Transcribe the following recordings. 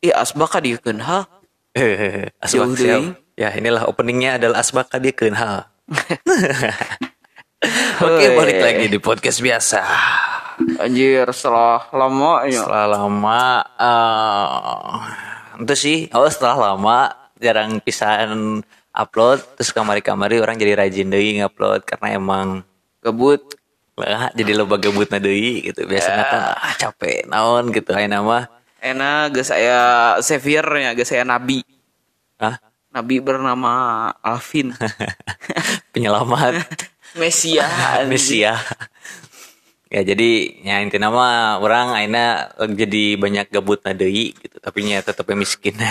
ih asbaka dikeun hal Eh, Jauh asbak siap. Ya inilah openingnya adalah asbak dia hal. Oke balik lagi di podcast biasa. anjir setelah lama ya Setelah lama, eh itu sih, oh setelah lama jarang pisan upload, terus kamari-kamari orang jadi rajin deui ngupload karena emang gabut lah jadi loba gabut deui gitu. Biasanya kan ah, capek naon gitu aya nama. Enak geus saya Xavier ya geus saya nabi Hah? nabi bernama Alvin Penyelamat. Mesia Mesia. ya jadi ya intinya mah orang aina jadi banyak gabut deui gitu tapi nya tetep miskin.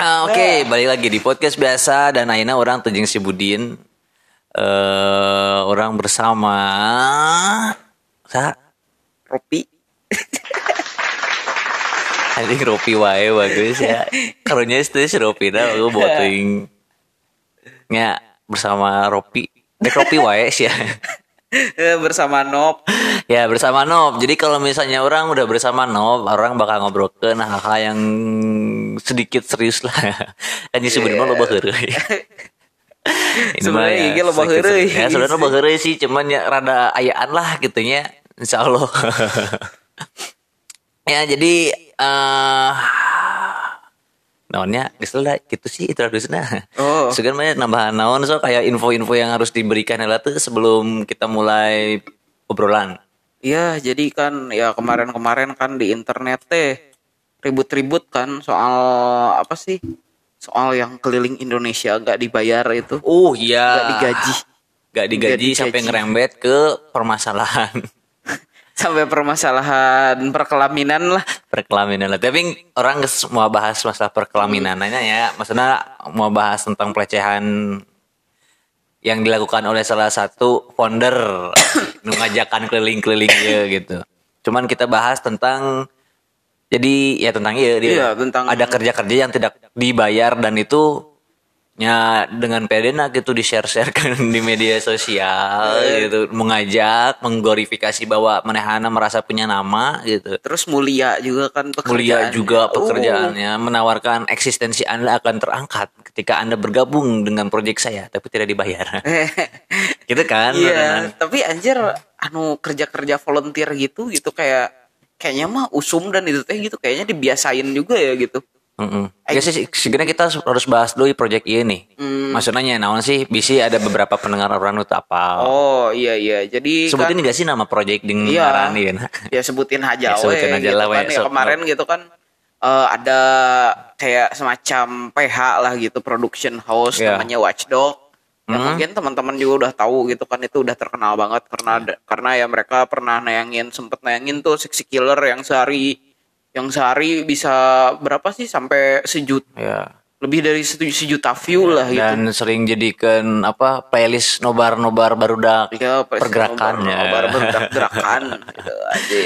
Ah, Oke, balik lagi di podcast biasa dan aina orang tejeng si Budin eh orang bersama sa Ropi anjing Ropi wae bagus ya. Karunya itu si Ropi dah aku boting. Ya, bersama Ropi. Dek Ropi wae sih ya. Eh, bersama Nop Ya bersama Nob. Jadi kalau misalnya orang udah bersama Nob, orang bakal ngobrol ke hal-hal yang sedikit serius lah. Kan disebutnya lo heureuy. Ini mah Sebenarnya ya ini loba sedikit heureuy. Ya sebenarnya loba heureuy sih, cuman ya rada ayaan lah gitunya. Insya Allah. ya jadi eh naonnya geus lah gitu sih introduce-na. Oh. Segan banyak nambahan naon so kayak info-info yang harus diberikan lah tuh sebelum kita mulai obrolan. Iya, jadi kan ya kemarin-kemarin kan di internet teh ribut-ribut kan soal apa sih? Soal yang keliling Indonesia gak dibayar itu, Oh iya. gak digaji. Gak digaji Nggak digaji. sampai ngerembet ke permasalahan Sampai permasalahan perkelaminan lah. perkelaminan lah. Tapi orang mau bahas masalah perkelaminan nanya ya. Maksudnya mau bahas tentang pelecehan yang dilakukan oleh salah satu founder mengajakan keliling-keliling gitu. Cuman kita bahas tentang jadi ya tentang iya dia Iya, tentang- ada kerja-kerja yang tidak dibayar dan itu ya dengan pedena gitu di share sharekan di media sosial Iya. gitu mengajak mengglorifikasi bahwa manehana merasa punya nama gitu Terus mulia juga kan mulia pekerjaan. juga pekerjaannya menawarkan eksistensi anda akan terangkat ketika anda bergabung dengan proyek saya tapi tidak dibayar gitu kan Iya, tapi anjir anu kerja-kerja volunteer gitu gitu kayak kayaknya mah usum dan itu teh gitu kayaknya dibiasain juga ya gitu. Mm-mm. Ya sih, sebenarnya kita harus bahas dulu proyek ini. Hmm. Maksudnya naon sih, bisa ada beberapa pendengar orang itu apa. Oh iya iya, jadi Sebutin kan, nggak sih nama proyek dengan Iya. ieu na? ya sebutin aja Ya, sebutin aja gitu lah, kan. Ya, kemarin gitu kan eh, ada kayak semacam PH lah gitu production house Iya. namanya Watchdog. Ya Hmm. mungkin teman-teman juga udah tahu gitu kan itu udah terkenal banget karena ada- karena ya mereka pernah nayangin sempet nayangin tuh Sexy Killer yang sehari yang sehari bisa berapa sih sampai sejuta Ya. lebih dari sejuta view lah gitu. Dan sering jadikan apa playlist nobar-nobar barudak Ya, pergerakannya. nobar gerakan gitu aja.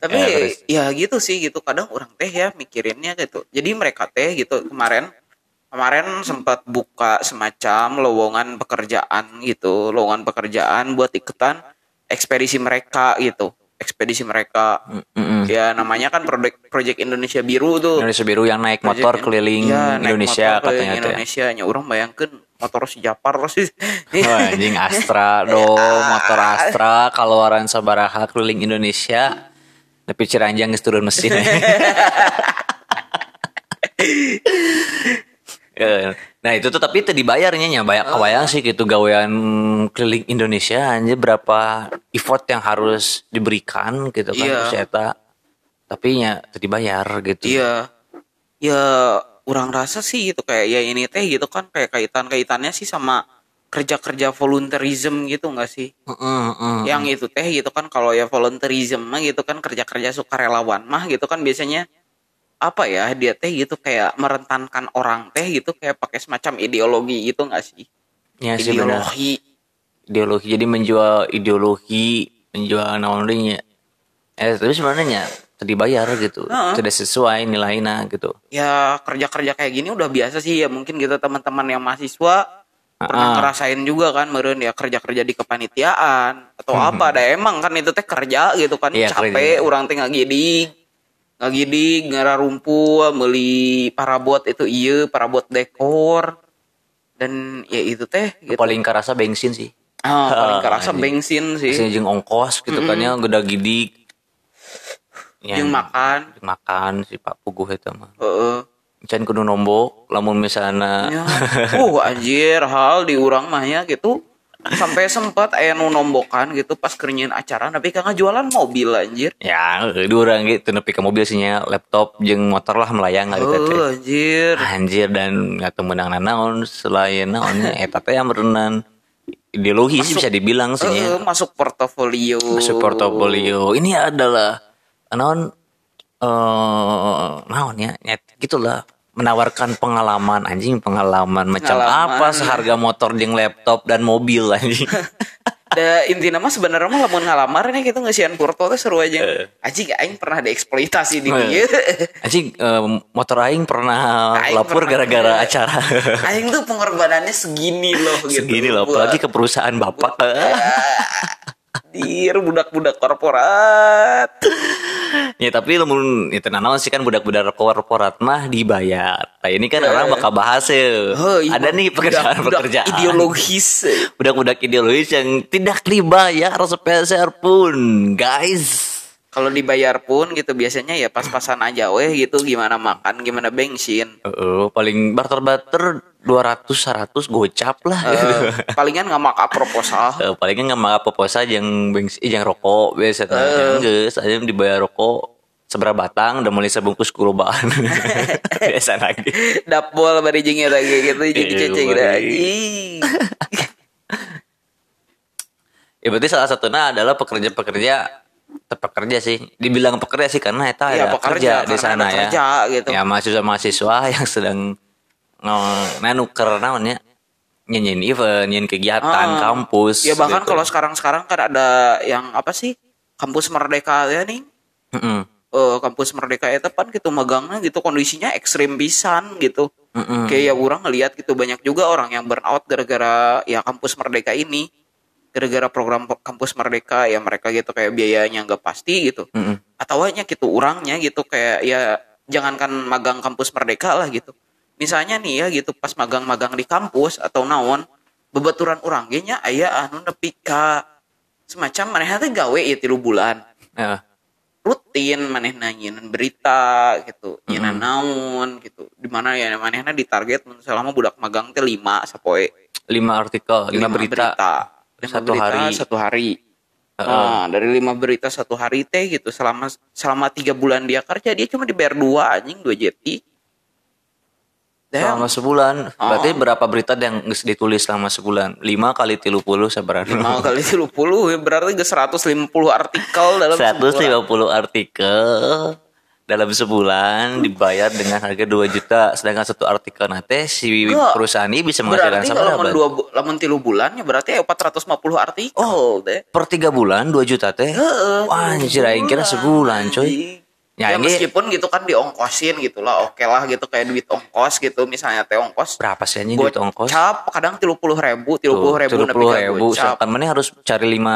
Tapi Ya, terus. ya gitu sih gitu kadang orang teh ya mikirinnya gitu. Jadi mereka teh gitu kemarin kemarin sempat buka semacam lowongan pekerjaan gitu, lowongan pekerjaan buat ikutan ekspedisi mereka gitu. Ekspedisi mereka Mm-mm. ya namanya kan project project Indonesia Biru tuh. Indonesia Biru yang naik Project motor In- keliling naik Indonesia motor keliling katanya ya. Indonesia nya orang bayangkan motor si Japar sih. Wah, anjing Astra dong, motor Astra keluaran sabaraha keliling Indonesia. Tapi Ciranjang geus turun mesin. Eh, nah itu tuh tapi itu dibayarnya nya banyak kebayang sih gitu gawean keliling Indonesia aja berapa effort yang harus diberikan gitu kan Iya. terus eta. tapi nya teu dibayar gitu Iya. Ya orang rasa sih gitu kayak ya ini teh gitu kan kayak kaitan-kaitannya sih sama kerja-kerja volunteerism gitu nggak sih? Heeh, heeh. Yang itu teh gitu kan kalau ya volunteerism mah gitu kan kerja-kerja sukarelawan mah gitu kan biasanya apa ya dia teh gitu kayak merentankan orang teh gitu kayak pakai semacam ideologi gitu nggak sih? Ya sih benar. ideologi. ideologi jadi menjual ideologi menjual naon deui nya. eh tapi sebenarnya nya teu dibayar gitu Heeh. tidak sesuai nilainya gitu Ya kerja-kerja kayak gini udah biasa sih ya mungkin gitu teman-teman yang mahasiswa pernah Ah. ngerasain juga kan meren ya kerja-kerja di kepanitiaan atau apa ada emang kan itu teh kerja gitu kan Hmm. Iya, capek kerja. orang tinggal gini ngagidig ngararumpul meuli parabot itu iya parabot dekor dan ya itu teh gitu. paling kerasa bensin sih Ah, paling kerasa bensin sih Biasanya jeung ongkos gitu kan ya geda gidik Ya, yang makan jeung makan si Pak Puguh itu mah Heeh. Can kudu nombok lamun misalnya Ya. Uh anjir hal di urang mah ya gitu. Sampai sempat aya nu nombokan gitu pas kerenyin acara tapi kagak jualan mobil anjir. ya di orang gitu nepi ke mobil sinya laptop jeung motor lah melayang gitu teh. Oh anjir. anjir dan nggak tahu menang naon selain naonnya eta teh yang berenang ideologis bisa dibilang sih ya. masuk portofolio. masuk portofolio ini adalah naon eh naon ya gitulah menawarkan pengalaman anjing pengalaman macam Pengalaman. apa seharga motor jeung laptop dan mobil anjing Da intinya mah sebenarnya mah lamun ngalamar nih gitu ngasihan porto teh seru aja. Anjing aing pernah dieksploitasi di Eh. dieu. anjing eh, motor aing pernah Aing lapor gara-gara acara Aing tuh pengorbanannya segini loh gitu. segini loh apalagi ke perusahaan bapak Dir budak-budak korporat. Ya tapi lamun itu naon sih kan budak-budak korporat mah dibayar. Nah ini kan orang bakal bahas ya. Oh, iya, Ada nih pekerjaan-pekerjaan. ideologis. Budak-budak ideologis yang tidak dibayar sepeser pun, guys. Kalau dibayar pun gitu biasanya ya pas-pasan aja weh gitu gimana makan, gimana bensin. Heeh, paling barter-barter 200 100 gocap lah. Eh, palingan nggak maka proposal. Eh, palingan nggak mau apa-apa yang bensin, yang rokok biasa. Uh. Saya dibayar rokok seberapa batang udah mulai sebungkus kulubaan. biasa lagi. Dapol bari jeung eta ge gitu jeung Iya, cece bari. lagi. Ya berarti salah satunya adalah pekerja-pekerja pekerja sih. Dibilang pekerja sih karena eta Iya, ada pekerja, kerja di sana ya. kerja, gitu. Ya mahasiswa-mahasiswa yang sedang nge- nah nuker naonnya nyanyiin event, nyanyiin kegiatan Ah. kampus. Ya bahkan gitu. kalau sekarang-sekarang kan ada yang apa sih? Kampus Merdeka ya nih. Mm-mm. Eh, kampus Merdeka itu kan gitu magangnya gitu kondisinya ekstrim pisan gitu. Mm-mm. Kayak ya orang ngelihat gitu banyak juga orang yang burnout gara-gara ya kampus Merdeka ini. Gara-gara program kampus Merdeka ya mereka gitu kayak biayanya nggak pasti gitu. Mm-mm. Atau hanya gitu orangnya gitu kayak ya jangankan magang kampus Merdeka lah gitu. Misalnya nih ya gitu pas magang-magang di kampus atau naon bebaturan orang ge nya aya anu nepi ka semacam manehna teh gawe ya tilu bulan Ya. rutin maneh nanyain berita gitu nyeuna naon gitu di mana ya manehna ditarget selama budak magang teh lima sapoe Lima artikel, lima, berita. Lima Satu berita hari. satu hari Heeh. Nah, dari lima berita satu hari teh gitu selama selama tiga bulan dia kerja dia cuma dibayar dua anjing dua jeti Selama Damn, sebulan, berarti Oh. berapa berita yang ditulis selama sebulan? Lima kali tilu puluh seberapa? lima kali tiga puluh berarti ke 150 artikel dalam sebulan. 150 artikel dalam sebulan dibayar dengan harga 2 juta sedangkan satu artikel nanti si Enggak. perusahaan ini bisa menghasilkan Berarti sama kalau dua bu- lamun tilu bulan ya berarti ya 450 artikel Oh. deh. per 3 bulan 2 juta teh Heeh, wah anjir aing kira sebulan coy Ya, Ya, ini- meskipun gitu kan diongkosin gitu lah, oke lah gitu kayak duit ongkos gitu misalnya teh ongkos. berapa sih anjing duit ongkos? Gocap kadang tilu puluh ribu, tilu puluh ribu, nepi ka ribu. sedangkan mana harus cari 5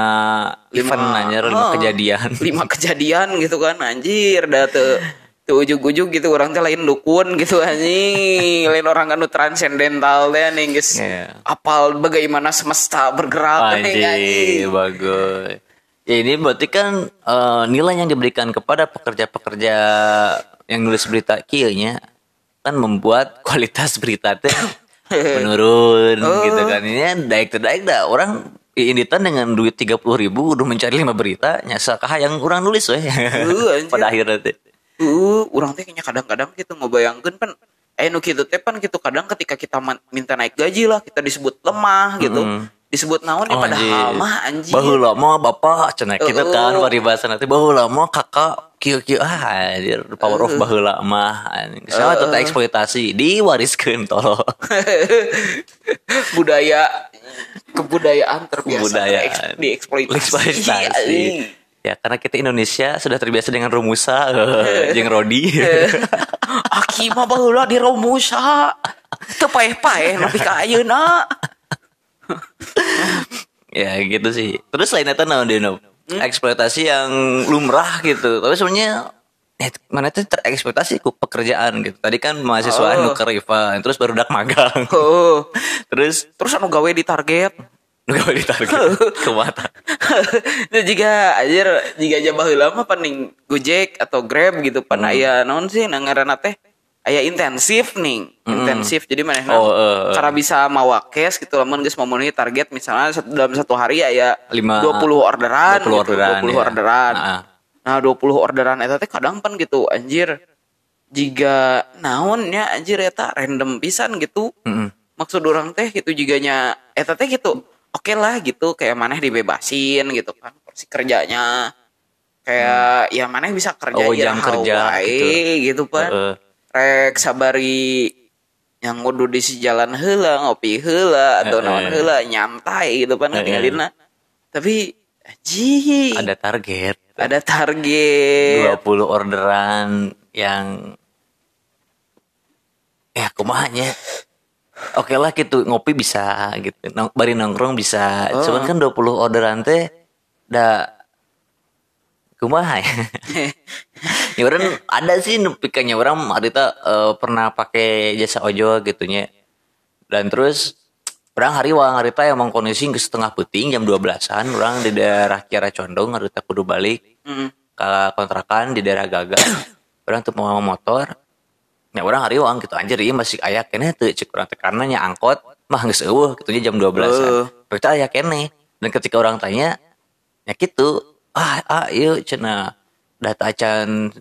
event anjir 5 Ah, kejadian. Lima kejadian gitu kan anjir dah tuh. Tuh ujuk-ujuk gitu orang teh lain dukun gitu anjing. Lain orang anu transcendental teh nih guys Iya. apal bagaimana semesta bergerak Anjir, anjing bagus. Ya ini berarti kan eh, nilai yang diberikan kepada pekerja-pekerja yang nulis berita kieunya kan membuat kualitas berita teh menurun Oh. gitu kan. Ini daik teh daik dah orang inditan dengan duit 30 ribu udah mencari lima berita nyasa kah yang orang nulis weh. anjir. Pada akhirnya teh. Uh, orang teh kayaknya kadang-kadang gitu ngebayangkeun pan eh nu kitu teh pan gitu kadang ketika kita minta naik gaji lah kita disebut lemah gitu. Mm. Disebut naon ya Oh, padahal mah anjing. Baheula mah bapak cenah gitu Oh. kan paribasa nanti baheula mah kakak kieu kieu ah anjir power of baheula mah anjing. Oh. tata eksploitasi diwariskeun tolong. budaya kebudayaan terbiasa Kebudayaan. dieksploitasi. Ya karena kita Indonesia sudah terbiasa dengan rumusa eh, jeung Rodi. Aki mah baheula di Romusa. Teu paeh-paeh nepi ka ayeuna. ya gitu sih. Terus lain eta naon Dino? Hmm? Eksploitasi yang lumrah gitu. Tapi sebenarnya eh mana tuh terekspektasi ku pekerjaan gitu. Tadi kan mahasiswa Oh. nu ke Riva, terus baru dak magang. Oh. terus Terus anu gawe di target. nu gawe ditarget ke mata. Itu jika anjir jika aja baheula mah paning Gojek atau Grab gitu pan aya naon sih na ngaranna teh aya intensif nih intensif jadi mana Oh, eh, eh. karena bisa mawa cash gitu lamun geus memenuhi target misalnya dalam satu hari aya Lima- 20 orderan 20 gitu, orderan, 20 ya. orderan Ah. nah 20 orderan eta teh kadang pan gitu anjir jika naonnya anjir eta random pisan gitu Mm-mm. maksud orang teh gitu jiganya eta teh gitu oke lah gitu kayak maneh dibebasin gitu kan porsi kerjanya kayak ya maneh bisa kerja Oh, jam kerja, wae, gitu. gitu, kan Heeh. Rek sabari yang kudu di si jalan heula ngopi heula atau naon heula nyantai gitu kan Heeh. tinggalina tapi aji ada target. Ada target. 20 orderan yang ya kumahanya Oke lah gitu ngopi bisa gitu. Nong, bari nongkrong bisa. Oh. cuman kan 20 orderan teh da kumaha ya ya orang ada sih pikirnya orang Arita eh, pernah pakai jasa ojol gitunya dan terus orang hariwang Arita emang kondisi ke setengah puting jam 12an orang di daerah Kiara Condong Arita kudu balik. Mm. ke kontrakan di daerah Gaga. Orang tuh mau motor. Ya orang hari uang gitu anjir iya masih aya kene tuh cek orang tekanannya angkot mah geus eueuh gitu jam 12 an Eueuh. berarti aya kene. Dan ketika orang tanya ya gitu ah ah iya cenah data acan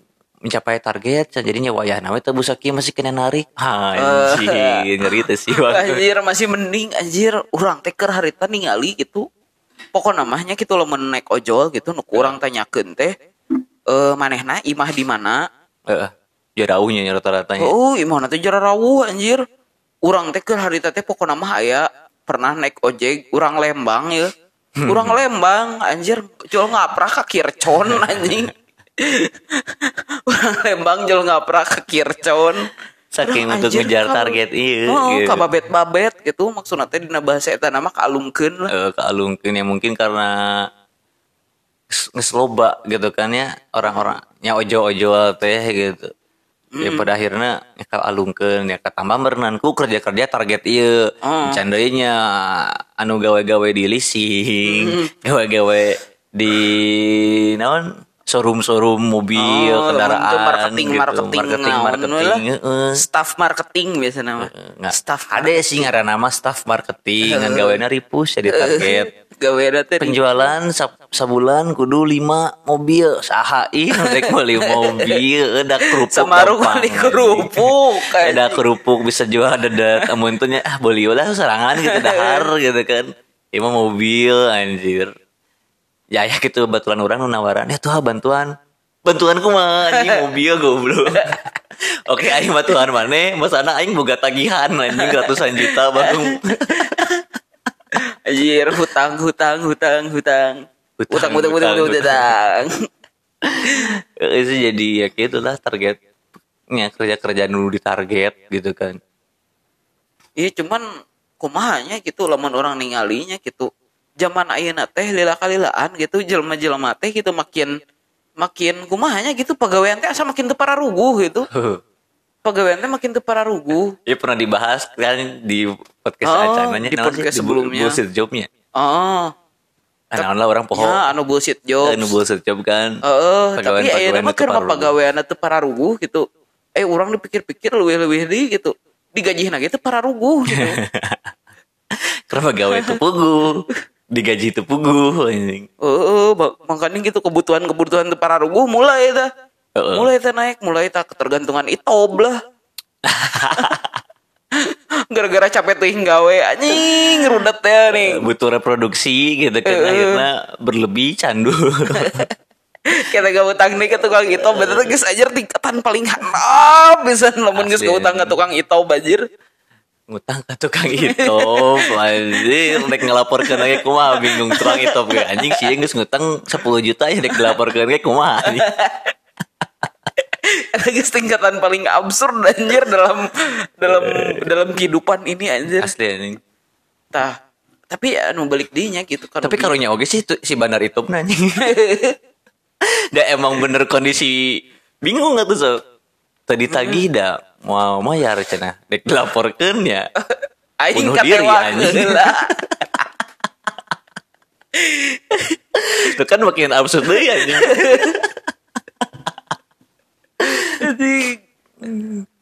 mencapai target jadinya wayah nama itu busaki masih kena narik anjing ngeri teh sih waktu anjir masih mending anjir. Orang teh keur harita ningali gitu. Pokok namanya gitu lo naik ojol gitu nu kurang tanyakeun teh. Eh manehna imah di mana? Heeh. jarauhnya rata-ratanya. Oh imah teh jara rawuh anjir. Urang teh keur harita teh pokok nama aya pernah naik ojek urang Lembang ya. Urang Lembang anjir. Jual ngaprak ke Kircon anjing urang Lembang jual ngaprak ke Kircon. Saking untuk ngejar target, iya, oh, gitu. kababet-babet gitu. Maksudnya teh dina bahasa eta nama kalungkeun lah. Eh kealungkeun ya mungkin karena nges- ngesloba gitu kan ya orang-orang nya ojo-ojo teh gitu. Ya pada akhirnya ya kalungkeun ya ketambah merenanku kerja-kerja target ieu Oh. candainya anu gawe-gawe di leasing gawe-gawe di naon showroom-showroom mobil Oh, kendaraan marketing gitu. marketing marketing naon marketing heeh. staff marketing biasanya mah Nggak, staff ada sih ngaran nama staff marketing. Ngan gawena ripus jadi target. Gawe teh di- penjualan sab- sabulan kudu lima mobil. Saha ih rek beli mobil. Ada kerupuk gampang. kali kerupuk ada kerupuk bisa jual dedet amun ah beli lah serangan gitu dahar gitu kan. Ima mobil anjir ya ya gitu baturan orang nu nawaran ya tuh bantuan bantuan mah anjing mobil goblok Oke, aing mah tuhan mana, masana aing boga tagihan anjing ratusan juta baru. Anjir, hutang, hutang, hutang, hutang. Hutang, Hutang, hutang, hutang, itu jadi ya gitulah targetnya kerja kerja dulu di target gitu kan Iya, cuman kumahanya gitu lamun orang ningalinya gitu. Zaman ayeuna teh lila kalilaan gitu jelema-jelema teh gitu makin makin kumahanya gitu pegawaian teh asa makin teu pararuguh gitu. Pegawaian teh makin teu pararuguh. ya pernah dibahas kan di podcast Oh, acananya di podcast sebelumnya. bullshit jobnya Oh, anak lah orang poho ya anu bullshit job. anu bullshit job kan Heeh, tapi Pegawaian- ayeuna mah keur pegawaian teu pararuguh gitu. Eh orang dipikir-pikir leuwih-leuwih deui gitu. Digajihna gitu pararuguh gitu. karena pegawai itu pugu digaji itu pugu anjing Oh, ba- makanya gitu kebutuhan-kebutuhan teu pararuguh mulai dah. Heeh. Mulai teh naik, mulai tak ketergantungan itob lah. Gara-gara capek teuing gawe anjing rudet teh nih. butuh reproduksi gitu kan akhirnya berlebih candu Kita gak utang nih ke tukang itob bener geus ajar tingkatan paling handap bisa lamun geus utang ke tukang itob anjir. Ngutang ke tukang itu anjir dek ngelaporkan lagi kumaha? Bingung tukang itu gue anjing sih geus ngutang 10 juta ya dek ngelaporkan lagi kumaha geus tingkatan paling absurd anjir dalam dalam dalam kehidupan ini anjir. asli anjing. Tah, tapi anu balik dinya gitu kan. tapi karunya oke sih tu- si bandar itu anjing. Dah emang bener kondisi bingung nggak tuh so. Tadi tagih dah mau mayar cina dek dilaporkan ya Aing Bunuh diri, katewa anjing. heula. itu kan makin absurd deh ya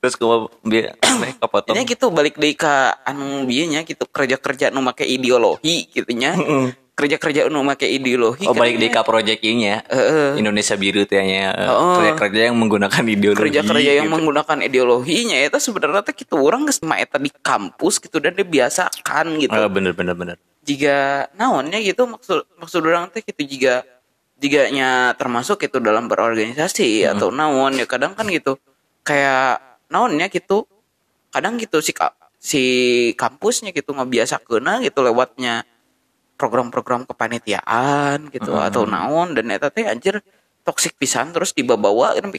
terus kamu biar kepotong Ini gitu balik deui ka anu bieu nya gitu kerja-kerja nu make ideologi gitu nya. Kerja-kerja nu make ideologi Oh balik kan di nya. K Project ini ya Heeh. Indonesia Biru tuh ya Heeh. kerja-kerja yang menggunakan ideologi kerja-kerja yang gitu. menggunakan ideologinya itu sebenarnya teh gitu orang geus mah eta di kampus gitu dan dibiasakan gitu. Oh, bener bener bener jika naonnya gitu maksud maksud orang teh gitu jika jiganya termasuk itu dalam berorganisasi atau naon ya kadang kan gitu kayak naonnya gitu kadang gitu si ka- si kampusnya gitu ngebiasa kena gitu lewatnya program-program kepanitiaan gitu atau naon dan eta teh anjir toksik pisan terus dibawa kan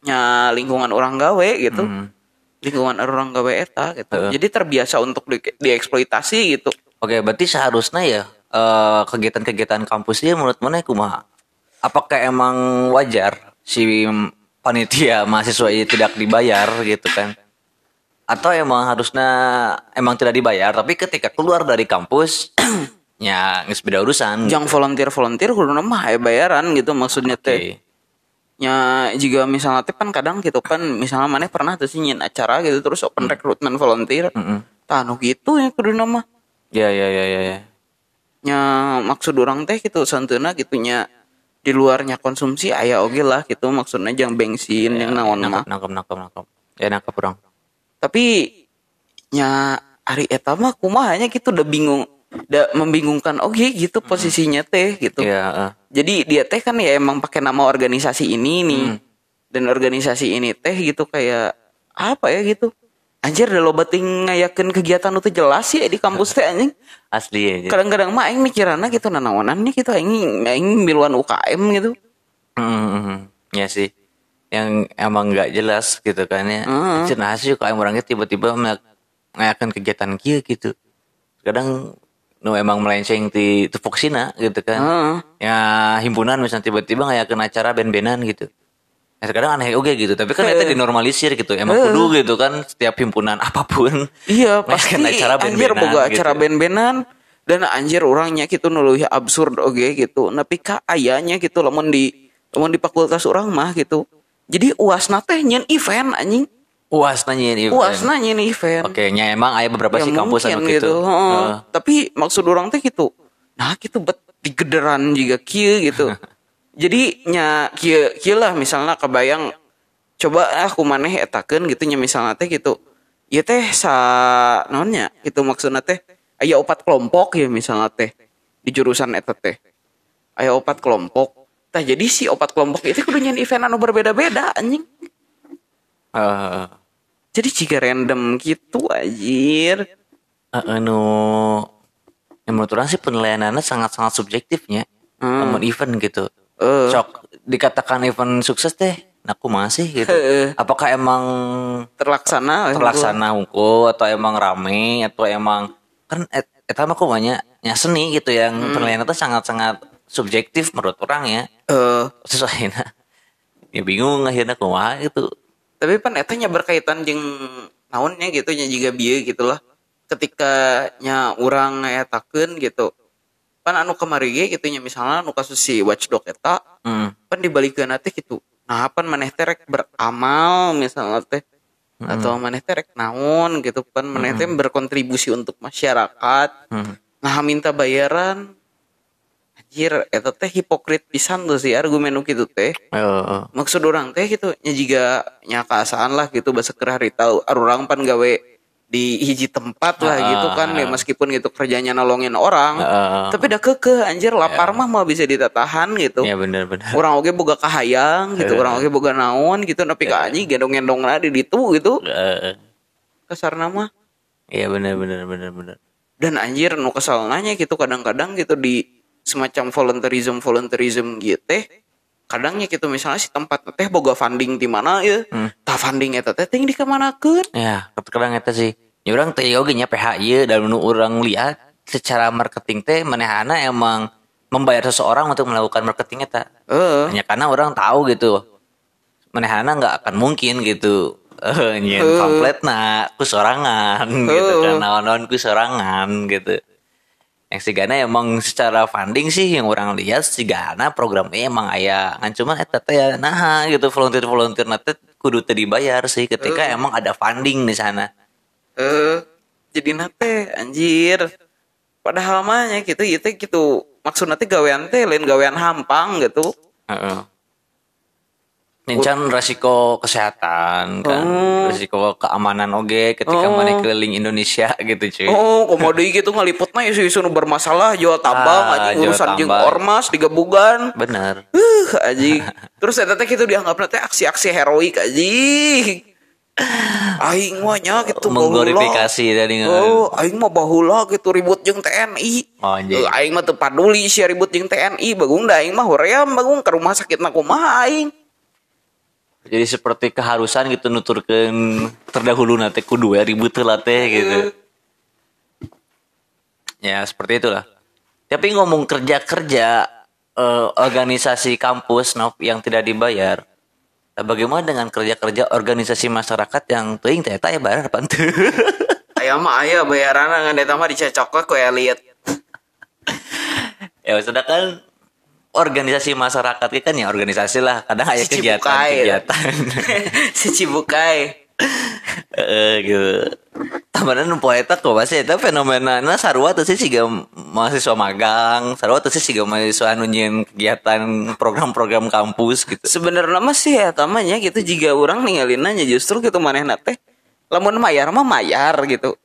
nya lingkungan orang gawe gitu. Lingkungan orang gawe eta gitu. Jadi terbiasa untuk di, dieksploitasi gitu. Oke, berarti seharusnya ya eh, kegiatan-kegiatan kampus dia menurut mana kumaha? Apakah emang wajar si panitia mahasiswa ini tidak dibayar gitu kan? Atau emang harusnya emang tidak dibayar tapi ketika keluar dari kampus ya nggak beda urusan. yang volunteer volunteer kudu mah aya bayaran gitu maksudnya Oke. teh nya juga misalnya teh kan kadang gitu kan misalnya mana pernah tuh sih nyin acara gitu terus open recruitment volunteer Mm-mm. tah anu gitu ya kudu mah Ya ya ya ya ya. nya maksud orang teh gitu santeuna gitunya di luarnya konsumsi aya oge lah gitu maksudnya jangan bensin yang naon mah Nangkep nangkep nangkep. Ya nangkep orang. tapi nya hari eta mah kumahanya gitu udah bingung udah membingungkan oke gitu posisinya teh gitu Ya. eh. jadi dia teh kan ya emang pakai nama organisasi ini nih dan organisasi ini teh gitu kayak apa ya gitu anjir udah lo bating ngayakin kegiatan itu jelas ya di kampus teh anjing Asli ya. kadang-kadang mah aing mikirana gitu nanawanannya gitu aing aing miluan UKM gitu Hmm, ya sih. Yang emang nggak jelas gitu kan ya. Heeh. Cenah sih kalau orangnya tiba-tiba ngayakan kegiatan kia gitu. Kadang nu emang melenceng di tupoksina gitu kan. Heeh. Ya himpunan misalnya tiba-tiba ngayakan acara band-bandan gitu. Ya, kadang aneh oke gitu, tapi kan itu dinormalisir gitu. Emang kudu gitu kan setiap himpunan apa pun. Iya pasti acara anjir band-bandan boga gitu. acara band-bandan dan anjir orangnya gitu nuluh absurd oge gitu. Tapi ka ayanya gitu lamun di lamun di fakultas orang mah gitu. Jadi UASna teh nyen event anjing. Uas nanya ini. UASna nyen event. Oke, nya emang ada beberapa Ya sih kampus anu gitu. heeh. Heeh. Tapi maksud orang teh gitu. Nah, gitu bet digederan juga kieu gitu. Jadi nya kieu kieu lah misalnya kebayang coba ah kumaneh etakeun gitu nya misalnya teh gitu. Ieu teh sa naonnya gitu maksudna teh aya opat kelompok ya misalnya teh di jurusan eta teh. Aya opat kelompok. Tah jadi si opat kelompok itu kudu nyen event anu berbeda-beda anjing. Heeh. Jadi jika random gitu anjir. Eh, anu yang menurut orang sih penilaiannya sangat-sangat subjektifnya Hmm. namun event gitu Eh. sok dikatakan event sukses teh aku masih gitu apakah emang terlaksana terlaksana hukum atau emang rame atau emang kan et, eta mah banyak ya seni gitu yang Hmm. penilaiannya tuh sangat-sangat subjektif menurut orang ya eh sesuai ya bingung akhirnya kumaha gitu tapi pan etanya berkaitan jeung naonnya gitu nya juga bieu gitu lah ketika nya orang ngayatakeun gitu. Pan anu kemari ge gitu nya misalnya anu kasus si watchdog eta hmm. pan dibalikeun teh gitu. Nah pan maneh teh rek beramal misalnya teh. Atau maneh teh rek naon gitu. Pan maneh teh berkontribusi untuk masyarakat. Hmm. nah minta bayaran anjir eta teh hipokrit pisan tuh sih argumen nu kitu teh. Maksud orang teh gitu nya juga nya keasaan lah gitu bahasa kerah tahu orang pan gawe di hiji tempat lah gitu kan ya meskipun gitu kerjanya nolongin orang Heeh. tapi dah keke anjir lapar mah mau bisa ditatahan gitu. Ya benar-benar orang oke boga kahayang gitu orang oke boga naon gitu tapi ka anjing gendong-gendong lah di ditu gitu. Heeh. kasar nama Iya benar-benar benar-benar dan anjir nu kesal nanya gitu kadang-kadang gitu di semacam volunteerism volunteerism gitu kadangnya gitu misalnya si tempat teh boga funding di mana ya tah funding eta teh ting dikemanakeun Ya, kadang eta sih. Ya orang teh oge nya PH ieu dan nu urang lihat secara marketing teh manehana emang membayar seseorang untuk melakukan marketing eta. eh Hanya karena orang tahu gitu. manehana nggak akan mungkin gitu. Nyen pamflet na ku sorangan gitu kan naon-naon ku sorangan gitu yang si Gana emang secara funding sih yang orang lihat si Gana programnya emang aya ngan cuma eta teh ya nah gitu volunteer volunteer nanti kudu teu dibayar sih ketika emang ada funding di sana. Eh jadi nate anjir. Padahal mahnya gitu itu gitu maksud nanti gawean teh lain gawean hampang gitu. Heeh. Nincan resiko kesehatan kan, Oh. resiko keamanan oge ketika Oh. mana keliling Indonesia gitu cuy. oh komodi gitu ngeliputnya isu-isu nu bermasalah jual tambang Ah, anjing jual urusan jeung ormas digabugan Bener. uh anjing terus eta teh gitu dianggap teh aksi-aksi heroik anjing aing mah nya gitu. Mengglorifikasi tadi? Oh, aing mah bahula gitu ribut jeung TNI. Oh, anjing. Aing mah teu paduli sia ribut jeung TNI, bagung da aing mah hoream bagung ke rumah sakit mah kumaha aing. Jadi seperti keharusan gitu nuturkeun terdahulu nate kudu ya ribut teh gitu. Ya seperti itulah. Tapi ngomong kerja-kerja eh, organisasi kampus Nov, yang tidak dibayar. Nah, bagaimana dengan kerja-kerja organisasi masyarakat yang teuing teh ya bayar apa teu? Aya mah aya bayaran eta mah dicocok ku elit. ya sudah kan organisasi masyarakat kan ya organisasi lah. Kadang ada Si kegiatan kegiatan. Si Cibukai. eh gitu. Tambahan poe eta kok masih eta fenomenana sarua teh sih siga mahasiswa magang sarua teh sih siga mahasiswa anu nyieun kegiatan program-program kampus gitu. Sebenarnya mah sih eta mah nya gitu jika orang ninggalin nya justru gitu manehna teh lamun mayar mah mayar gitu.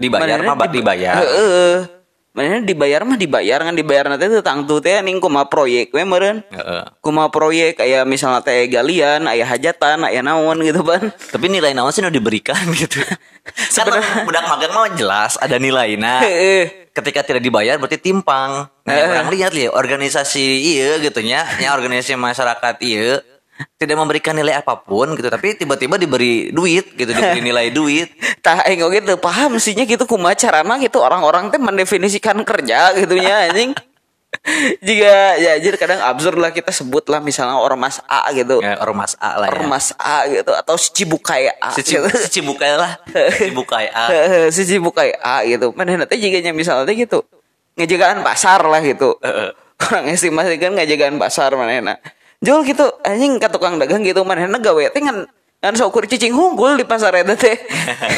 dibayar mah dib- dibayar. Heeh. Manehna dibayar mah dibayar kan dibayar nanti teh tangtu teh ning kumaha proyek we meureun. Heeh. kumaha proyek kayak misalnya teh galian aya hajatan aya naon gitu ban tapi nilai naon sih nu diberikan gitu sebenarnya budak magang mah jelas ada nilainya Heeh. ketika tidak dibayar berarti timpang. Nah, orang lihat lihat organisasi iya gitu nya, nya organisasi masyarakat iya tidak memberikan nilai apa pun gitu, tapi tiba-tiba diberi duit gitu, diberi nilai duit. tah aing oge teu paham sih nya gitu kumaha carana gitu orang-orang teh mendefinisikan kerja gitu nya anjing jika ya jadi kadang absurd lah kita sebut lah misalnya ormas A gitu Ya, ormas A lah ya. ormas A gitu atau si Cibukai A Si, gitu. si Cibukai lah, Cibukai A. si Cibukai A gitu mana nanti jika misalnya gitu ngejagaan pasar lah gitu orang estimasi kan ngejagaan pasar mana enak jual gitu anjing ke tukang dagang gitu mana enak gawe. Teh ngan ngan saukur cicing hunggul di pasar eta teh.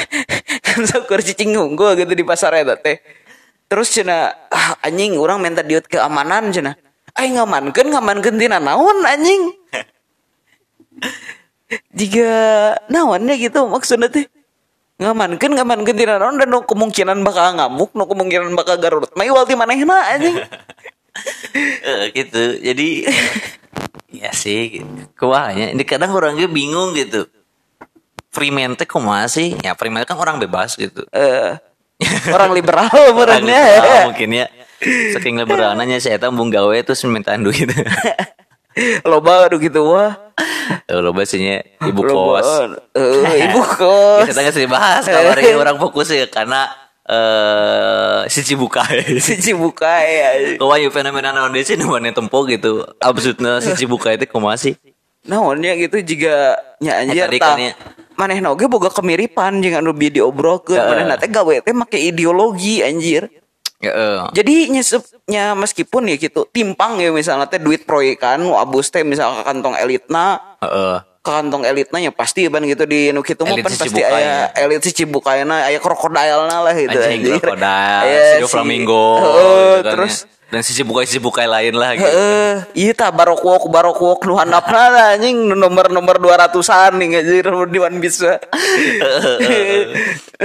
Kan cicing hunggul gitu di pasar eta teh. Terus cina ah, anjing orang minta diut keamanan cina. Aing ngamankeun ngamankeun tina naon anjing? Jika naonnya gitu maksudnya teh? Ngamankeun ngamankeun tina naon dan nu kemungkinan bakal ngamuk nu kemungkinan bakal garut mai walti manehna anjing. Eh, gitu. Jadi ya sih, kuahnya. Ini kadang orangnya bingung gitu. Freeman teh kumaha sih? Ya Freeman kan orang bebas gitu. eh orang liberal Orang merenya liberal mungkin ya. Saking liberalnya saya tahu bung gawe terus mintaan duit. loba aduh gitu wah Eh, Lo bahasanya ibu Loba, kos. eh, ibu kos Kita nggak sih bahas kabar ini orang fokus ya karena eh si Cibukai. si Cibukai anjing. Kau ayo fenomena naon deui sih nu maneh tempo gitu. Absurdnya si Cibukai teh kumaha sih? naonnya gitu jika nya anjir tadi tah kan ya. manehna oge boga kemiripan jeung anu bi diobrolkeun Heeh. manehna teh gawe teh make ideologi anjir Heeh. jadi nyesepnya meskipun ya gitu timpang ya misalnya teh duit proyekan nu abus teh misalnya kantong elitna Heeh. Ke kantong elitna ya pasti ban gitu. Di nu kitu mah Elit pan pasti aya elit si Cibukayna aya krokodilna lah gitu Anjing krokodil, Aya si flamingo, Heeh, gitu kan terus ya. Dan si Cibukai Cibukai lain lah gitu. Heeh, iya tah barokwok barokwok nu handapna lah, anjing nu nomor-nomor 200-an nih anjir di One Piece.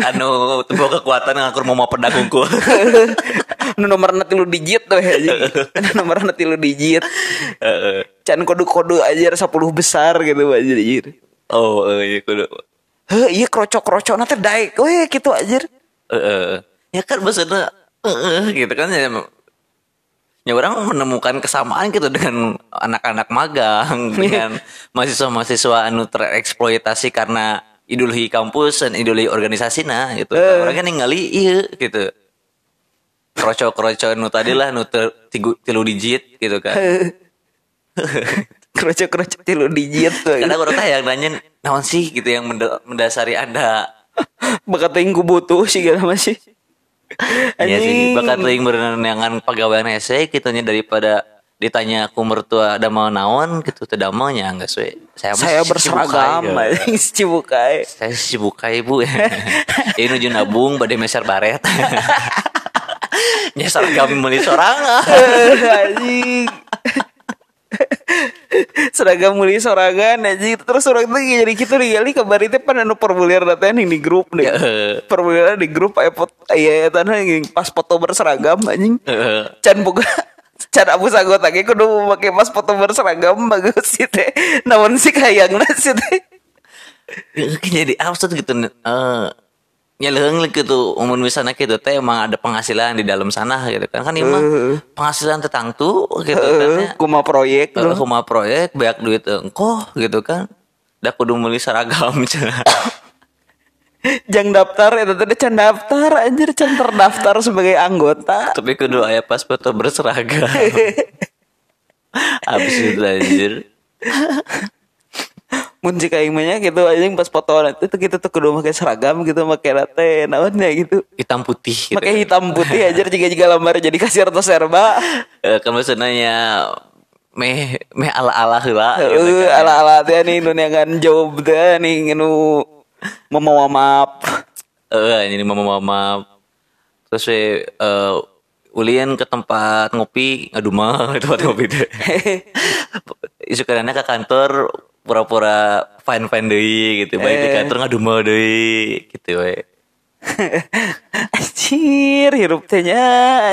anu tuh kekuatan ngakur mau pedak unggul. nu nomor nanti lu digit tuh anjing. Nu nomor nanti lu digit. Heeh. Can kode-kode aja 10 besar gitu anjir. oh, eh, iya kudu. Heh, iya krocok-krocok nanti daek we gitu anjir. Heeh. Ya kan maksudnya heeh, gitu kan ya ya orang menemukan kesamaan gitu dengan anak-anak magang dengan mahasiswa-mahasiswa anu tereksploitasi karena ideologi kampus dan ideologi organisasi nah gitu orangnya ningali iya gitu kroco-kroco nu tadi lah nu ter- tigu- tilu digit gitu kan kroco-kroco tilu digit tuh. Karena orang teh yang nanya naon sih gitu yang menda- mendasari Anda. Bakat teuing ku butuh sih gak masih. Iya sih, bakat teuing berenangan pegawai hese gitu nya daripada ditanya aku mertua ada mau naon gitu damel nya enggak suwe. Saya Saya berseragam Cibukai, ya. Cibukai. Saya sibuk kayak ibu Ini nuju nabung bade meser baret. Nya seragam meuli sorangan. anjing. seragam muli sorangan anjing terus orang tuh jadi gitu ningali kabar itu pan anu formulir data nih di grup nih. Heeh. Formulir di grup aya foto aya tanah pas foto berseragam anjing. Heeh. Can boga Can abu sagot lagi kudu make pas foto berseragam bagus sih teh. Namun sih kayangna sih teh. jadi absurd gitu eh nyeleng gitu umum misalnya gitu teh emang ada penghasilan di dalam sana gitu kan kan emang penghasilan tetangtu gitu kan ya. Kuma proyek Kalau rumah proyek banyak duit engko gitu kan dah kudu meuli seragam cenah. Jang daftar itu teh can daftar anjir can terdaftar sebagai anggota. tapi kudu aya pas foto berseragam habis itu anjir mun jika imanya gitu anjing pas foto nanti tuh kita tuh kudu pakai seragam gitu pakai latte naonnya gitu. Hitam putih gitu. pakai hitam putih aja jika jika lamar jadi kasir atau serba. Eh, kan maksudnya ya meh meh ala ala heula gitu kan. ala ala teh nih nu neangan job teh nih nu mau maaf Eh, ini mama mama terus we eh, ulin ke tempat ngopi ngaduma tempat ngopi teh. Isu kadang ke kantor pura-pura fine fine deui gitu baik di kantor ngaduma deui gitu we anjir hirup tehnya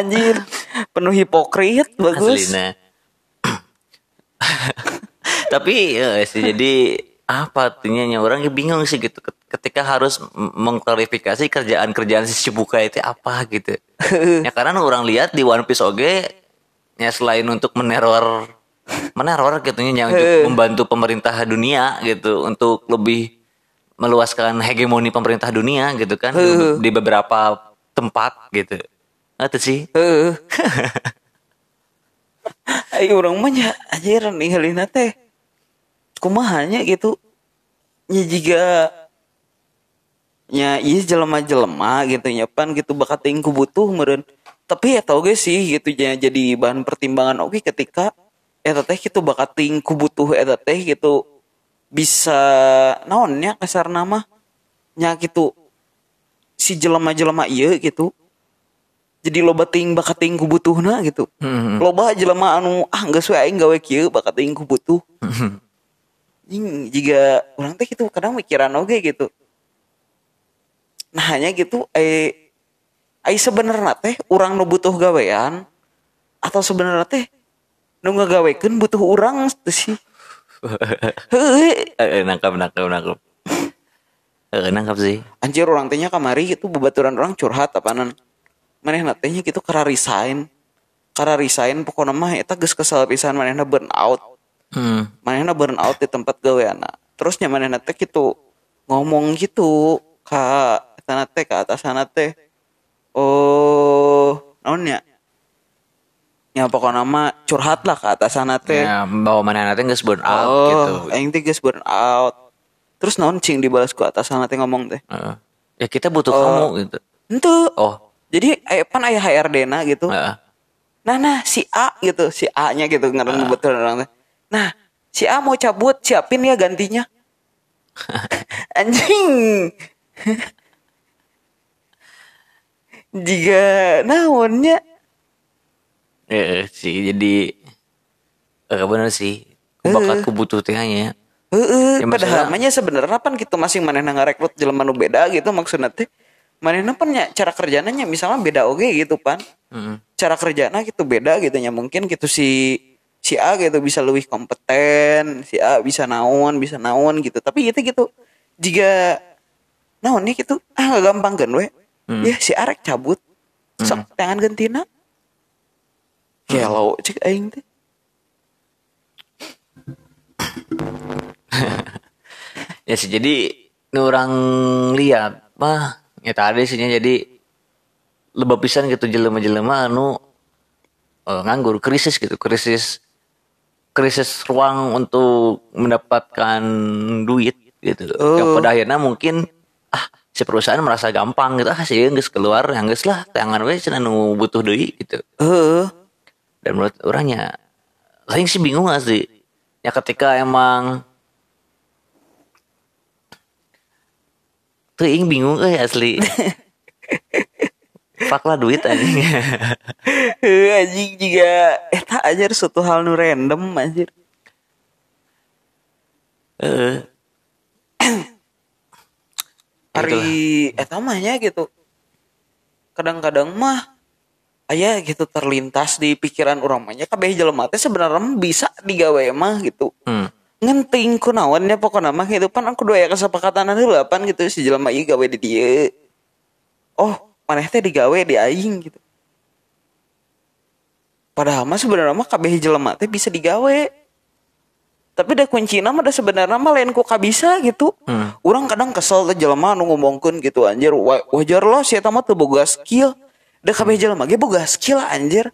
anjir. Penuh hipokrit bagus. Aslina. Tapi ya sih jadi apa artinya nya? Orang bingung sih gitu. Ketika harus mengklarifikasi kerjaan-kerjaan si Shibuka itu apa gitu. Ya karena orang lihat di One Piece oge ya selain untuk meneror meneror gitu nya untuk membantu pemerintah dunia gitu untuk lebih meluaskan hegemoni pemerintah dunia gitu kan di, di beberapa tempat gitu. Itu sih? Heeh. Ayo orang mah nya anjir ninggalin teh kumahanya gitu. Nya juga nya iya jelema-jelema gitu nya pan gitu bakat teuing ku butuh meureun. Tapi ya tau gak sih gitu jadi bahan pertimbangan oke ketika eta teh gitu bakat teuing ku butuh eta teh gitu bisa naonnya kasar nama nya gitu si jelema-jelema iya gitu jadi loba ting bakat ting ku butuhna gitu. Hmm. loba jelema anu ah geus we aing gawe kieu bakat ting ku butuh Jing, jika orang teh gitu kadang mikiran oge gitu. Nah hanya gitu eh ai sebenarnya teh orang nu butuh gawean atau sebenarnya teh nu ngagawekeun butuh orang teu sih. Heueuh. Eh, eh, nangkap nangkap nangkap Eh, nangkap sih. Anjir orang tehnya kamari gitu bebaturan orang curhat apanan. Manehna tehnya gitu kara resign. Kara resign pokoknya mah eta geus kesel pisan manehna burn out hmm. manehna burn out di tempat gaweana. Terusnya manehna teh gitu ngomong gitu ka teh ka atasana teh. Oh naonnya ya pokoknya mah curhat lah ke atasana teh ya, bahwa mana nanti nggak burn out oh gitu teh geus burn out terus naon cing dibalas ku atasana teh ngomong teh Heeh. ya kita butuh Oh. kamu gitu Ente. oh Jadi eh, pan aya HRD na gitu. Heeh. Nah, nah si A gitu, si A-nya gitu ngaran betul orang teh. Nah, si A mau cabut, siapin ya gantinya. Anjing. Jika naonnya Eh, sih. Jadi eh bener sih. Bakat ku butuh tehnya Heeh, Ya, padahal namanya sebenarnya pan gitu masing manehna ngarekrut jelema nu beda gitu maksudnya teh. Manehna pan nya cara kerjanya nya misalnya beda oge gitu pan. Heeh. cara kerjanya gitu beda gitu ya mungkin gitu si si A gitu bisa lebih kompeten si A bisa naon bisa naon gitu. Tapi itu gitu jika naon nih gitu ah gampang kan we. Ya si A rek cabut. Sok tangan gentina Hello cek aing teh ya sih jadi orang lihat mah ya tadi sih jadi lebih pisan gitu jelema-jelema anu eh, nganggur krisis gitu krisis krisis ruang untuk mendapatkan duit gitu. Oh. Yang pada akhirnya mungkin ah si perusahaan merasa gampang gitu ah sih geus keluar yang geus lah tangan we cenah nu butuh duit gitu. Heeh. Dan menurut orangnya lain sih bingung sih. Ya ketika emang tuh ing bingung eh asli. Fuck lah duit anjing. Heuh, anjing juga eta aja suatu hal nu random anjir. Heeh. Hari eta mah nya gitu. Kadang-kadang mah aya gitu terlintas di pikiran orang mah nya kabeh jelema teh sebenarnya bisa digawe mah gitu. Hmm. Ngenting kunaon nya pokokna mah gitu pan aku doa kesepakatan heula pan gitu si jelema ieu gawe di dieu. Oh, maneh teh digawe di aing gitu. Padahal mah sebenarnya mah kabeh jelema teh bisa digawe. Tapi da kuncina mah da sebenarnya mah lain ku kabisa gitu. Hmm. Orang kadang kesel teh jelema nu ngomongkeun gitu anjir. Wa- Wajar lah si eta mah teu boga skill. Da kabeh jelema ge boga skill anjir.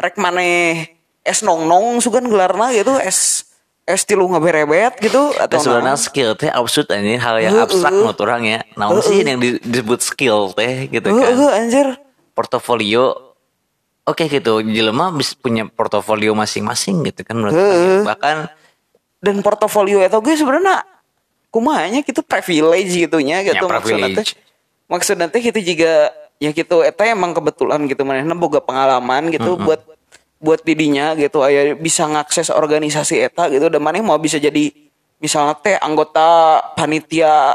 Rek maneh es nong-nong sugan gelarna gitu es es tilu ngaberebet gitu atau sebenarnya naon. skill teh absurd ini hal yang abstrak menurut orang ya. Namun sih yang di- disebut skill teh gitu kan. Anjir. Portofolio oke gitu. Jelema bisa punya portofolio masing-masing gitu kan menurut ya. Bahkan Dan portofolio eta ge sebenarnya kumahanya gitu privilege gitunya gitu Ya, maksudnya. Maksudnya gitu juga ya gitu eta emang kebetulan gitu manehna boga pengalaman gitu buat buat didinya gitu aya bisa ngakses organisasi eta gitu dan maneh mau bisa jadi misalnya teh anggota panitia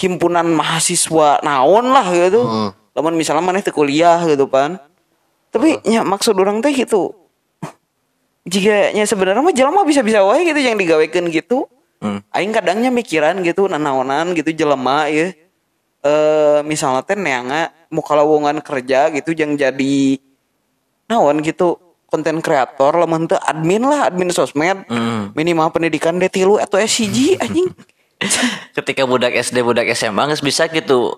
himpunan mahasiswa naon lah gitu. Hmm. Lamun misalnya maneh teu kuliah gitu pan. Tapi ya maksud orang teh gitu. Jika nya sebenarnya mah jelema bisa-bisa wae gitu yang digawekeun gitu. Hmm. Aing kadangnya mikiran gitu nanaonan gitu jelema ya. Eh misalnya teh neanga muka lowongan kerja gitu yang jadi naon gitu konten kreator lamun teu admin lah admin sosmed. Hmm. minimal pendidikan D3 atau SCG anjing. Ketika budak SD budak SMA geus bisa gitu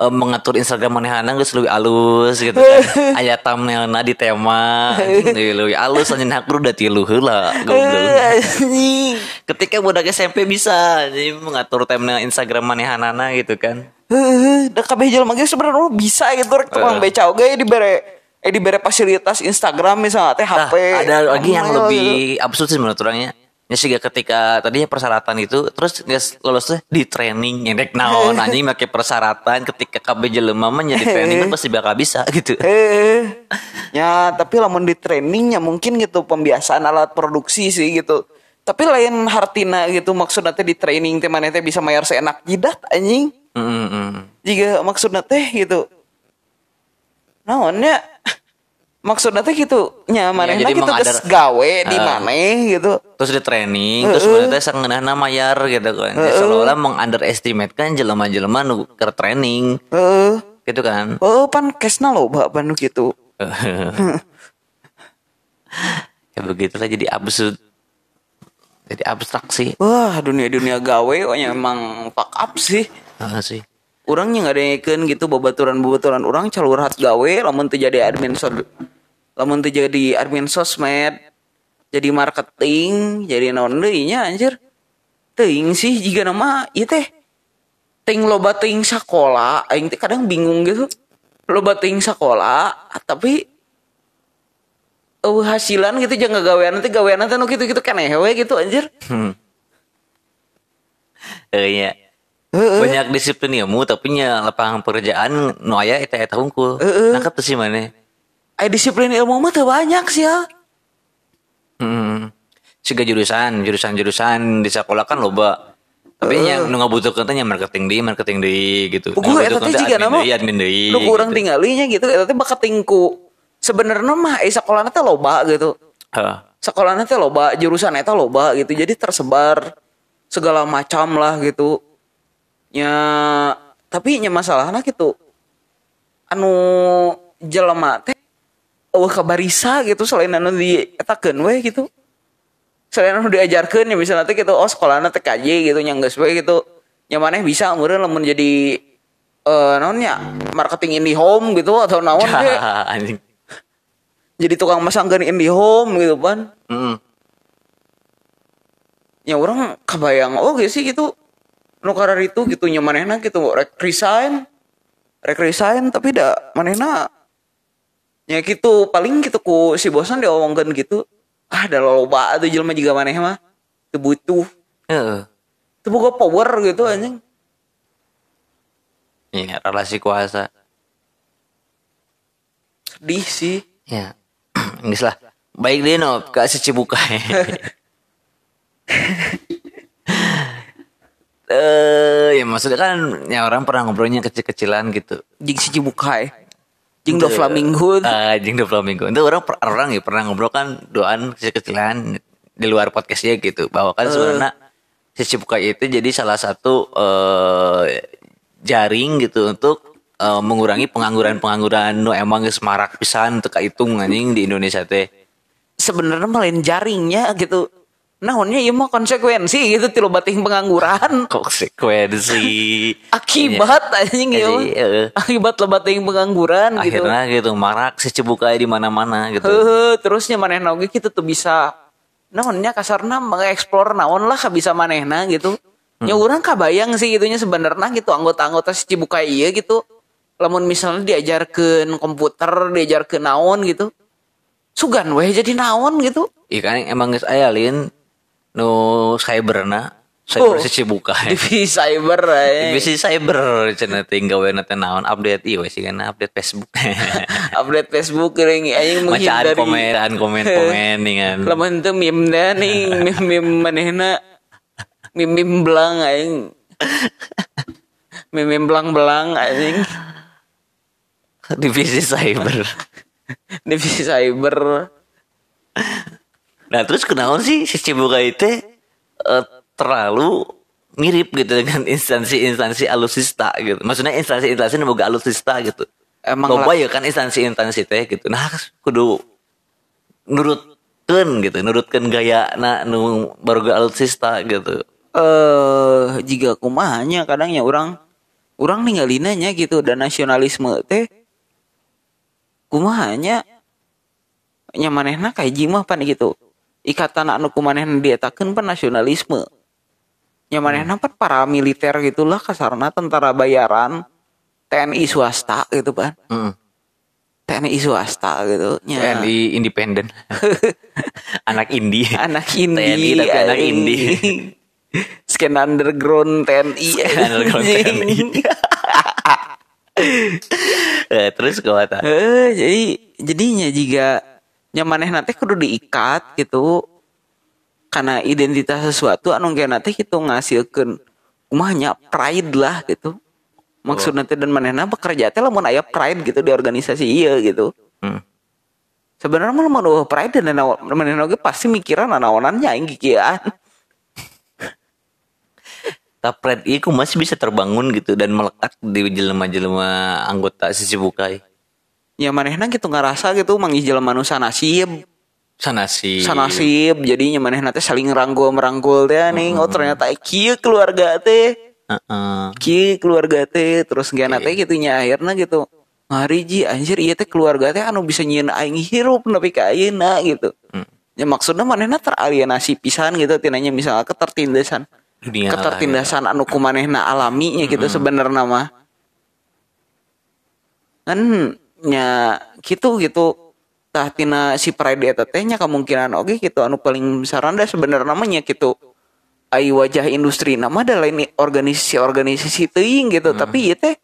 eh, mengatur Instagram manehana geus leuwih alus gitu kan. Aya thumbnailna di tema leuwih alus anjing aku udah tilu heula goblok. Ketika budak SMP bisa jadi mengatur thumbnail Instagram manehanana gitu kan. Heuh, da kabeh jelema ge sebenarnya bisa gitu rek tukang beca oge dibere eh dibere fasilitas Instagram misalnya teh Nah, HP. ada lagi yang lebih gitu. absurd sih menurut orangnya. Ya sih ketika tadinya persyaratan itu terus guys lolos tuh di training nyedek naon anjing make persyaratan ketika KB jelema mah jadi training tuh pasti bakal bisa gitu. Ya tapi lamun di trainingnya mungkin gitu pembiasaan alat produksi sih gitu. Tapi lain hartina gitu maksudnya teh di training teh maneh teh bisa mayar seenak jidat anjing. Mm, mm, mm. Jika maksudnya teh gitu. Naonnya maksudnya teh gitu nya manehna jadi gitu mengadar- gawe di Eh. maneh gitu. Terus di training terus sebenarnya sangeunahna mayar gitu kan. Ya, seolah-olah mengunderestimate kan jelema-jelema nu keur training Heeh. gitu kan. Oh, pan kesna loba pan nu gitu. ya begitulah jadi absurd. Jadi abstrak sih. Wah, dunia-dunia gawe oh emang fuck up sih. Ah, sih. Orang yang ngadengekeun gitu babaturan-babaturan orang calurat gawe lamun teu jadi admin lamun teu jadi admin sosmed jadi marketing jadi naon deui nya anjir teuing sih jika nama ieu teh ting loba teuing sakola aing teh kadang bingung gitu loba teuing sakola tapi uh, hasilan gitu jangan gawean nanti gawean nanti nu gitu gitu keneh we gitu anjir Hmm. Eh, iya. Heeh. Banyak disiplin ilmu tapi nya lapangan pekerjaan nu aya eta eta hungkul. Heeh. Nangkep tuh sih mana? Aya disiplin ilmu mah teu banyak sih ya Hmm. Siga jurusan, jurusan-jurusan di sekolah kan loba. Tapi yang nu ngabutuhkeun teh nya marketing di, marketing di gitu. Pugu eta teh jiga nama deui, admin deui. Nu kurang gitu. tinggalinya gitu eta teh bakat tingku. Sebenarnya mah eh sekolahna teh loba gitu. Heeh. Sekolahna teh loba, jurusan eta loba gitu. Jadi tersebar segala macam lah gitu. Ya tapi nya masalahna gitu. Anu jelema teh eueuh kabarisa gitu selain anu dietakeun we gitu. Selain anu diajarkeun ya misalnya teh gitu oh sekolahna teh KJ gitu nya geus we gitu. Nya maneh bisa meureun lamun jadi eh naonnya marketing indie home gitu atau naon anjing. jadi tukang masangkeun indie home gitu kan Heeh. ya orang kebayang oh sih gitu nu karar itu gitu nya manehna gitu rek resign rek resign tapi da manehna ya gitu paling gitu ku si bosan diomongkan gitu ah da loba atuh jelema juga maneh mah teu butuh Heeh. teu boga power gitu anjing Iya, relasi kuasa. sedih sih Ya. Geus lah. Baik deh no, Kak Cibukai. Eh, ya maksudnya kan ya orang pernah ngobrolnya kecil-kecilan gitu. jing si Cibukai jing do flamingo Ah, jing do flamingo. Itu orang orang ya pernah ngobrol kan doan kecil-kecilan di luar podcastnya gitu. Bahwa kan sebenarnya si Cibukai itu jadi salah satu eh, jaring gitu untuk eh, mengurangi pengangguran-pengangguran nu emang geus marak pisan teu kahitung anjing di Indonesia teh. sebenarnya main jaringnya gitu naonnya ieu mah konsekuensi gitu tilu bating pengangguran. Konsekuensi. Akibat anjing Iya ya sih, heeh. akibat lebat yang pengangguran gitu. Akhirnya gitu marak si Cibukai di mana-mana gitu. Heeh, terusnya manehna oge kita tuh bisa naonnya kasarna mengeksplor naon lah bisa manehna gitu. Nya urang kabayang sih gitunya sebenarnya gitu anggota-anggota si Cibukai ieu gitu. Lamun misalnya diajarkeun komputer diajarkeun naon gitu sugan weh jadi naon gitu. Iya kan emang geus aya nu cyberna cyber Oh. si Cibukai. di cyber eh. Bisa cyber cenah teh gawe teh naon update ieu sih kan update Facebook. update Facebook geuring aing menghindari komen komen komen dengan lamun teu meme da nih meme meme manehna meme meme belang aing meme meme belang-belang anjing divisi cyber. divisi cyber Nah terus kenaon sih si Cibukai teh eh, terlalu mirip gitu dengan instansi-instansi alusista gitu. Maksudnya instansi-instansi boga alusista gitu. Emang Loba ya kan instansi-instansi teh gitu. Nah kudu nurutkeun gitu, nurutkeun gaya na nu baru alusista gitu. eh jika kumahanya kadangnya orang orang ninggalina nya gitu dan nasionalisme teh kumahanya nya manehna kayak jimah pan gitu ikatan anu kumanehna dietakeun pan nasionalisme nya manehna pan paramiliter gitulah kasarna tentara bayaran TNI swasta gitu pan Heeh. TNI swasta gitu nya TNI independen. anak indie. anak indie TNI tapi anak indie. scan underground TNI Scan underground. TNI. Eh, terus mata. Eh, jadi jadinya jika nyamaneh nanti kudu diikat gitu karena identitas sesuatu anu kayak nanti gitu ngasilkan kumahnya pride lah gitu maksud nanti dan manehna bekerja teh lamun aya pride gitu di organisasi iya gitu Hmm. sebenarnya mah lamun eueuh pride dan manehna oge pasti mikiran naonannya aing kikieuan Tapret iku masih bisa terbangun gitu dan melekat di jelema-jelema anggota sisi bukai. Ya manehna gitu ngerasa gitu manggih jelema nu sanasib. Sana sih. sanasib jadinya manehna teh saling ranggul merangkul teh nih oh ternyata kieu keluarga teh. Heeh. kieu keluarga teh terus gana teh gitu nya akhirnya gitu. Ngari ji anjir iya teh keluarga teh anu bisa nyieun aing hirup nepi ka ayeuna gitu. Ya maksudnya manehna teralienasi pisan gitu tinanya misalnya ketertindasan. Dunia ketertindasan anu kumanehna alaminya gitu sebenarnya mah. Kan nya gitu gitu. Tah tina si pride eta teh nya kemungkinan oke gitu anu paling besar. Anda sebenarnya namanya gitu. Ai wajah industri nama ada lain organisasi-organisasi teuing gitu. Tapi ieu teh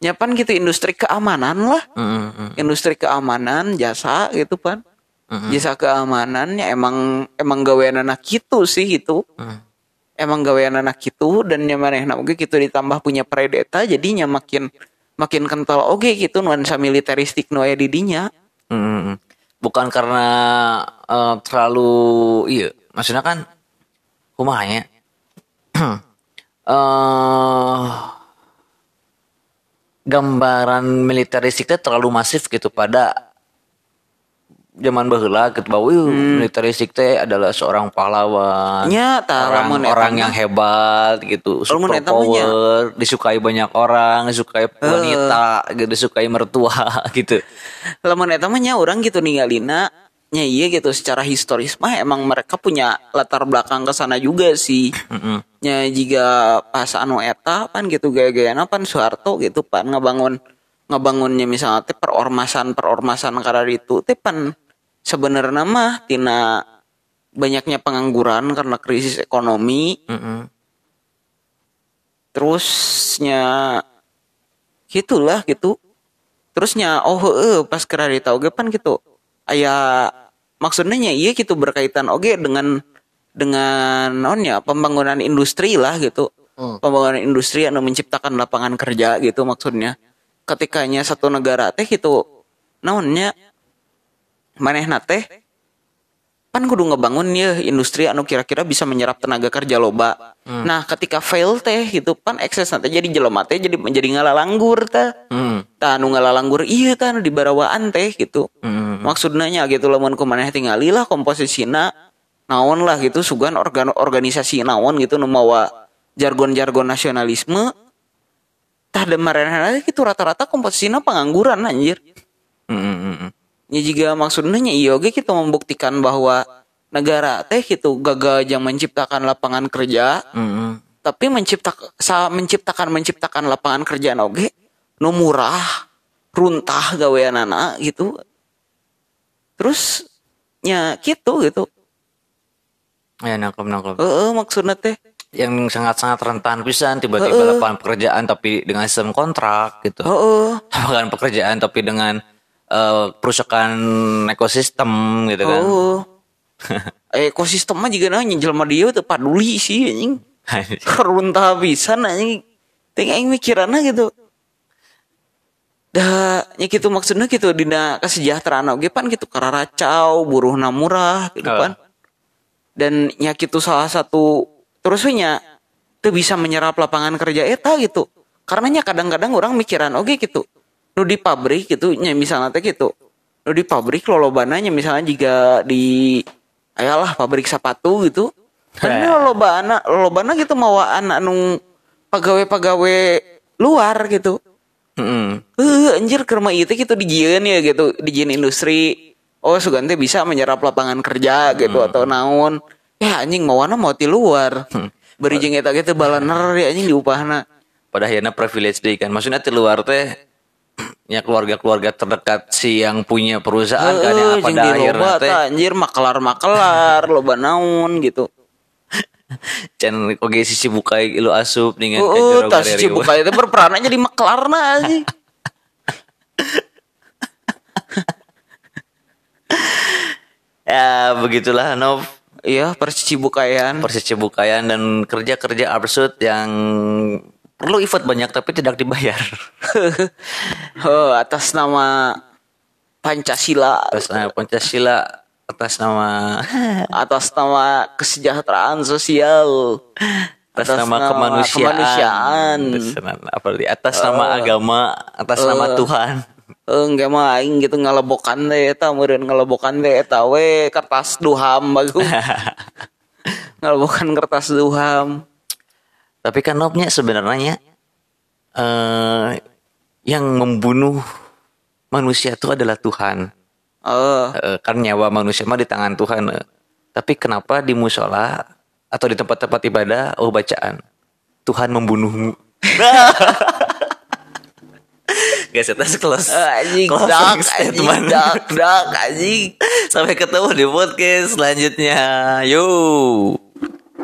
nyapan gitu industri keamanan lah. Heeh, heeh. industri keamanan jasa gitu pan. Mm-mm. jasa keamanannya emang emang gawean anak gitu sih itu Mm. emang gawean anak gitu dan nyamaneh oke gitu ditambah punya predeta jadinya makin makin kental oke gitu nuansa militeristik nu aya di dinya Heeh, heeh. Bukan karena eh, terlalu iya, maksudnya kan kumaha ya? Eh gambaran militeristik teh terlalu masif gitu pada zaman gitu bahwa "Wih, militeristik teh adalah seorang pahlawan. Nya, tah, orang, orang yang hebat gitu, super power, disukai banyak orang, disukai wanita, gitu, disukai mertua gitu. lamun eta mah orang gitu ninggalina nya iya gitu secara historis mah emang mereka punya latar belakang ke sana juga sih. Nya jika pas anu eta pan gitu gaya-gaya pan Soeharto gitu pan ngebangun ngebangunnya misalnya teh perormasan perormasan karena itu teh pan sebenarnya mah tina banyaknya pengangguran karena krisis ekonomi. Mm-mm. terusnya gitulah gitu. Terusnya oh eh pas kira tahu ge pan gitu. Aya maksudnya nya iya gitu berkaitan oke dengan dengan nonnya pembangunan industri lah gitu. Hmm. pembangunan industri anu menciptakan lapangan kerja gitu maksudnya. Ketikanya satu negara teh gitu naonnya manehna teh pan kudu ngebangun ya industri anu kira-kira bisa menyerap tenaga kerja loba. Nah, ketika fail teh gitu pan ekses nanti jadi jelema teh jadi menjadi ngalalanggur teh. Mm. Tah anu ngalalanggur iya tah anu di barawaan teh gitu. Mm. Maksudnya nya gitu lamun kumaneh tingali lah komposisina naon lah gitu sugan organ organisasi naon gitu nu mawa jargon-jargon nasionalisme tah demarenana gitu rata-rata komposisina pengangguran anjir. Mm, mm, mm, mm. Ya juga maksudnya nya iya oge kita membuktikan bahwa negara teh gitu gagal yang menciptakan lapangan kerja Mm, mm. tapi menciptakan menciptakan menciptakan lapangan kerja oge nu murah runtah gaweanana gitu terus nya gitu gitu Ya nangkep nangkep. Heeh maksudnya teh Yang sangat-sangat rentan pisan tiba-tiba Heeh. lapangan pekerjaan tapi dengan sistem kontrak gitu. heeh Lapangan pekerjaan tapi dengan eh, perusakan ekosistem gitu kan. heeh ekosistemnya juga nanya jelema dia tuh paduli sih anjing. Runtah pisan anjing. Ting aing mikiranna gitu. Dah nya gitu maksudnya gitu dina kesejahteraan oge pan gitu kararacau buruhna murah gitu Oh. pan. Dan nya gitu salah satu terus we nya teu bisa menyerap lapangan kerja eta gitu. Karena nya kadang-kadang orang mikiran oge gitu nu di pabrik gitu nya misalnya teh gitu. Nu di pabrik lolobana nya misalnya jika di ayalah pabrik sepatu gitu. Kan Heh. lolobana lolobana gitu mawaan anu pegawai-pegawai luar gitu. Mm-mm. Eh anjir kerma itu gitu dijieun ya gitu dijieun industri. Oh sugante bisa menyerap lapangan kerja gitu atau naon. Ya anjing mawana mau ti luar. Beri jeung eta gitu balaner ya anjing diupahna. Pada akhirnya privilege deh kan maksudnya di luar teh ya keluarga-keluarga terdekat si yang punya perusahaan kan yang jeung pada akhirnya teh? anjir makelar-makelar loba naon gitu. Channel oke sisi bukai ilu asup dengan Heeh, kajero tas cibuka itu berperan aja di makelarna anjing ya begitulah Nov. Iya persicibukayan persis cibukayan dan kerja-kerja absurd yang perlu effort banyak tapi tidak dibayar. Oh, atas nama Pancasila. Atas nama Pancasila atas nama atas nama kesejahteraan sosial. Atas, nama, kemanusiaan, kemanusiaan. atas nama, apa lagi? atas nama agama atas nama Tuhan. Eh, enggak mah aing gitu ngalebokan teh eta meureun ngalebokan teh eta we kertas duham bagus. Ngalebokan kertas duham tapi kan Nobnya sebenarnya eh yang membunuh manusia itu adalah Tuhan eh Eh, kan nyawa manusia mah di tangan Tuhan eh. tapi kenapa di musola atau di tempat-tempat ibadah oh bacaan Tuhan membunuhmu Guys, itu close. anjing closing anjing statement. dak dak anjing Sampai ketemu di podcast selanjutnya. Yo.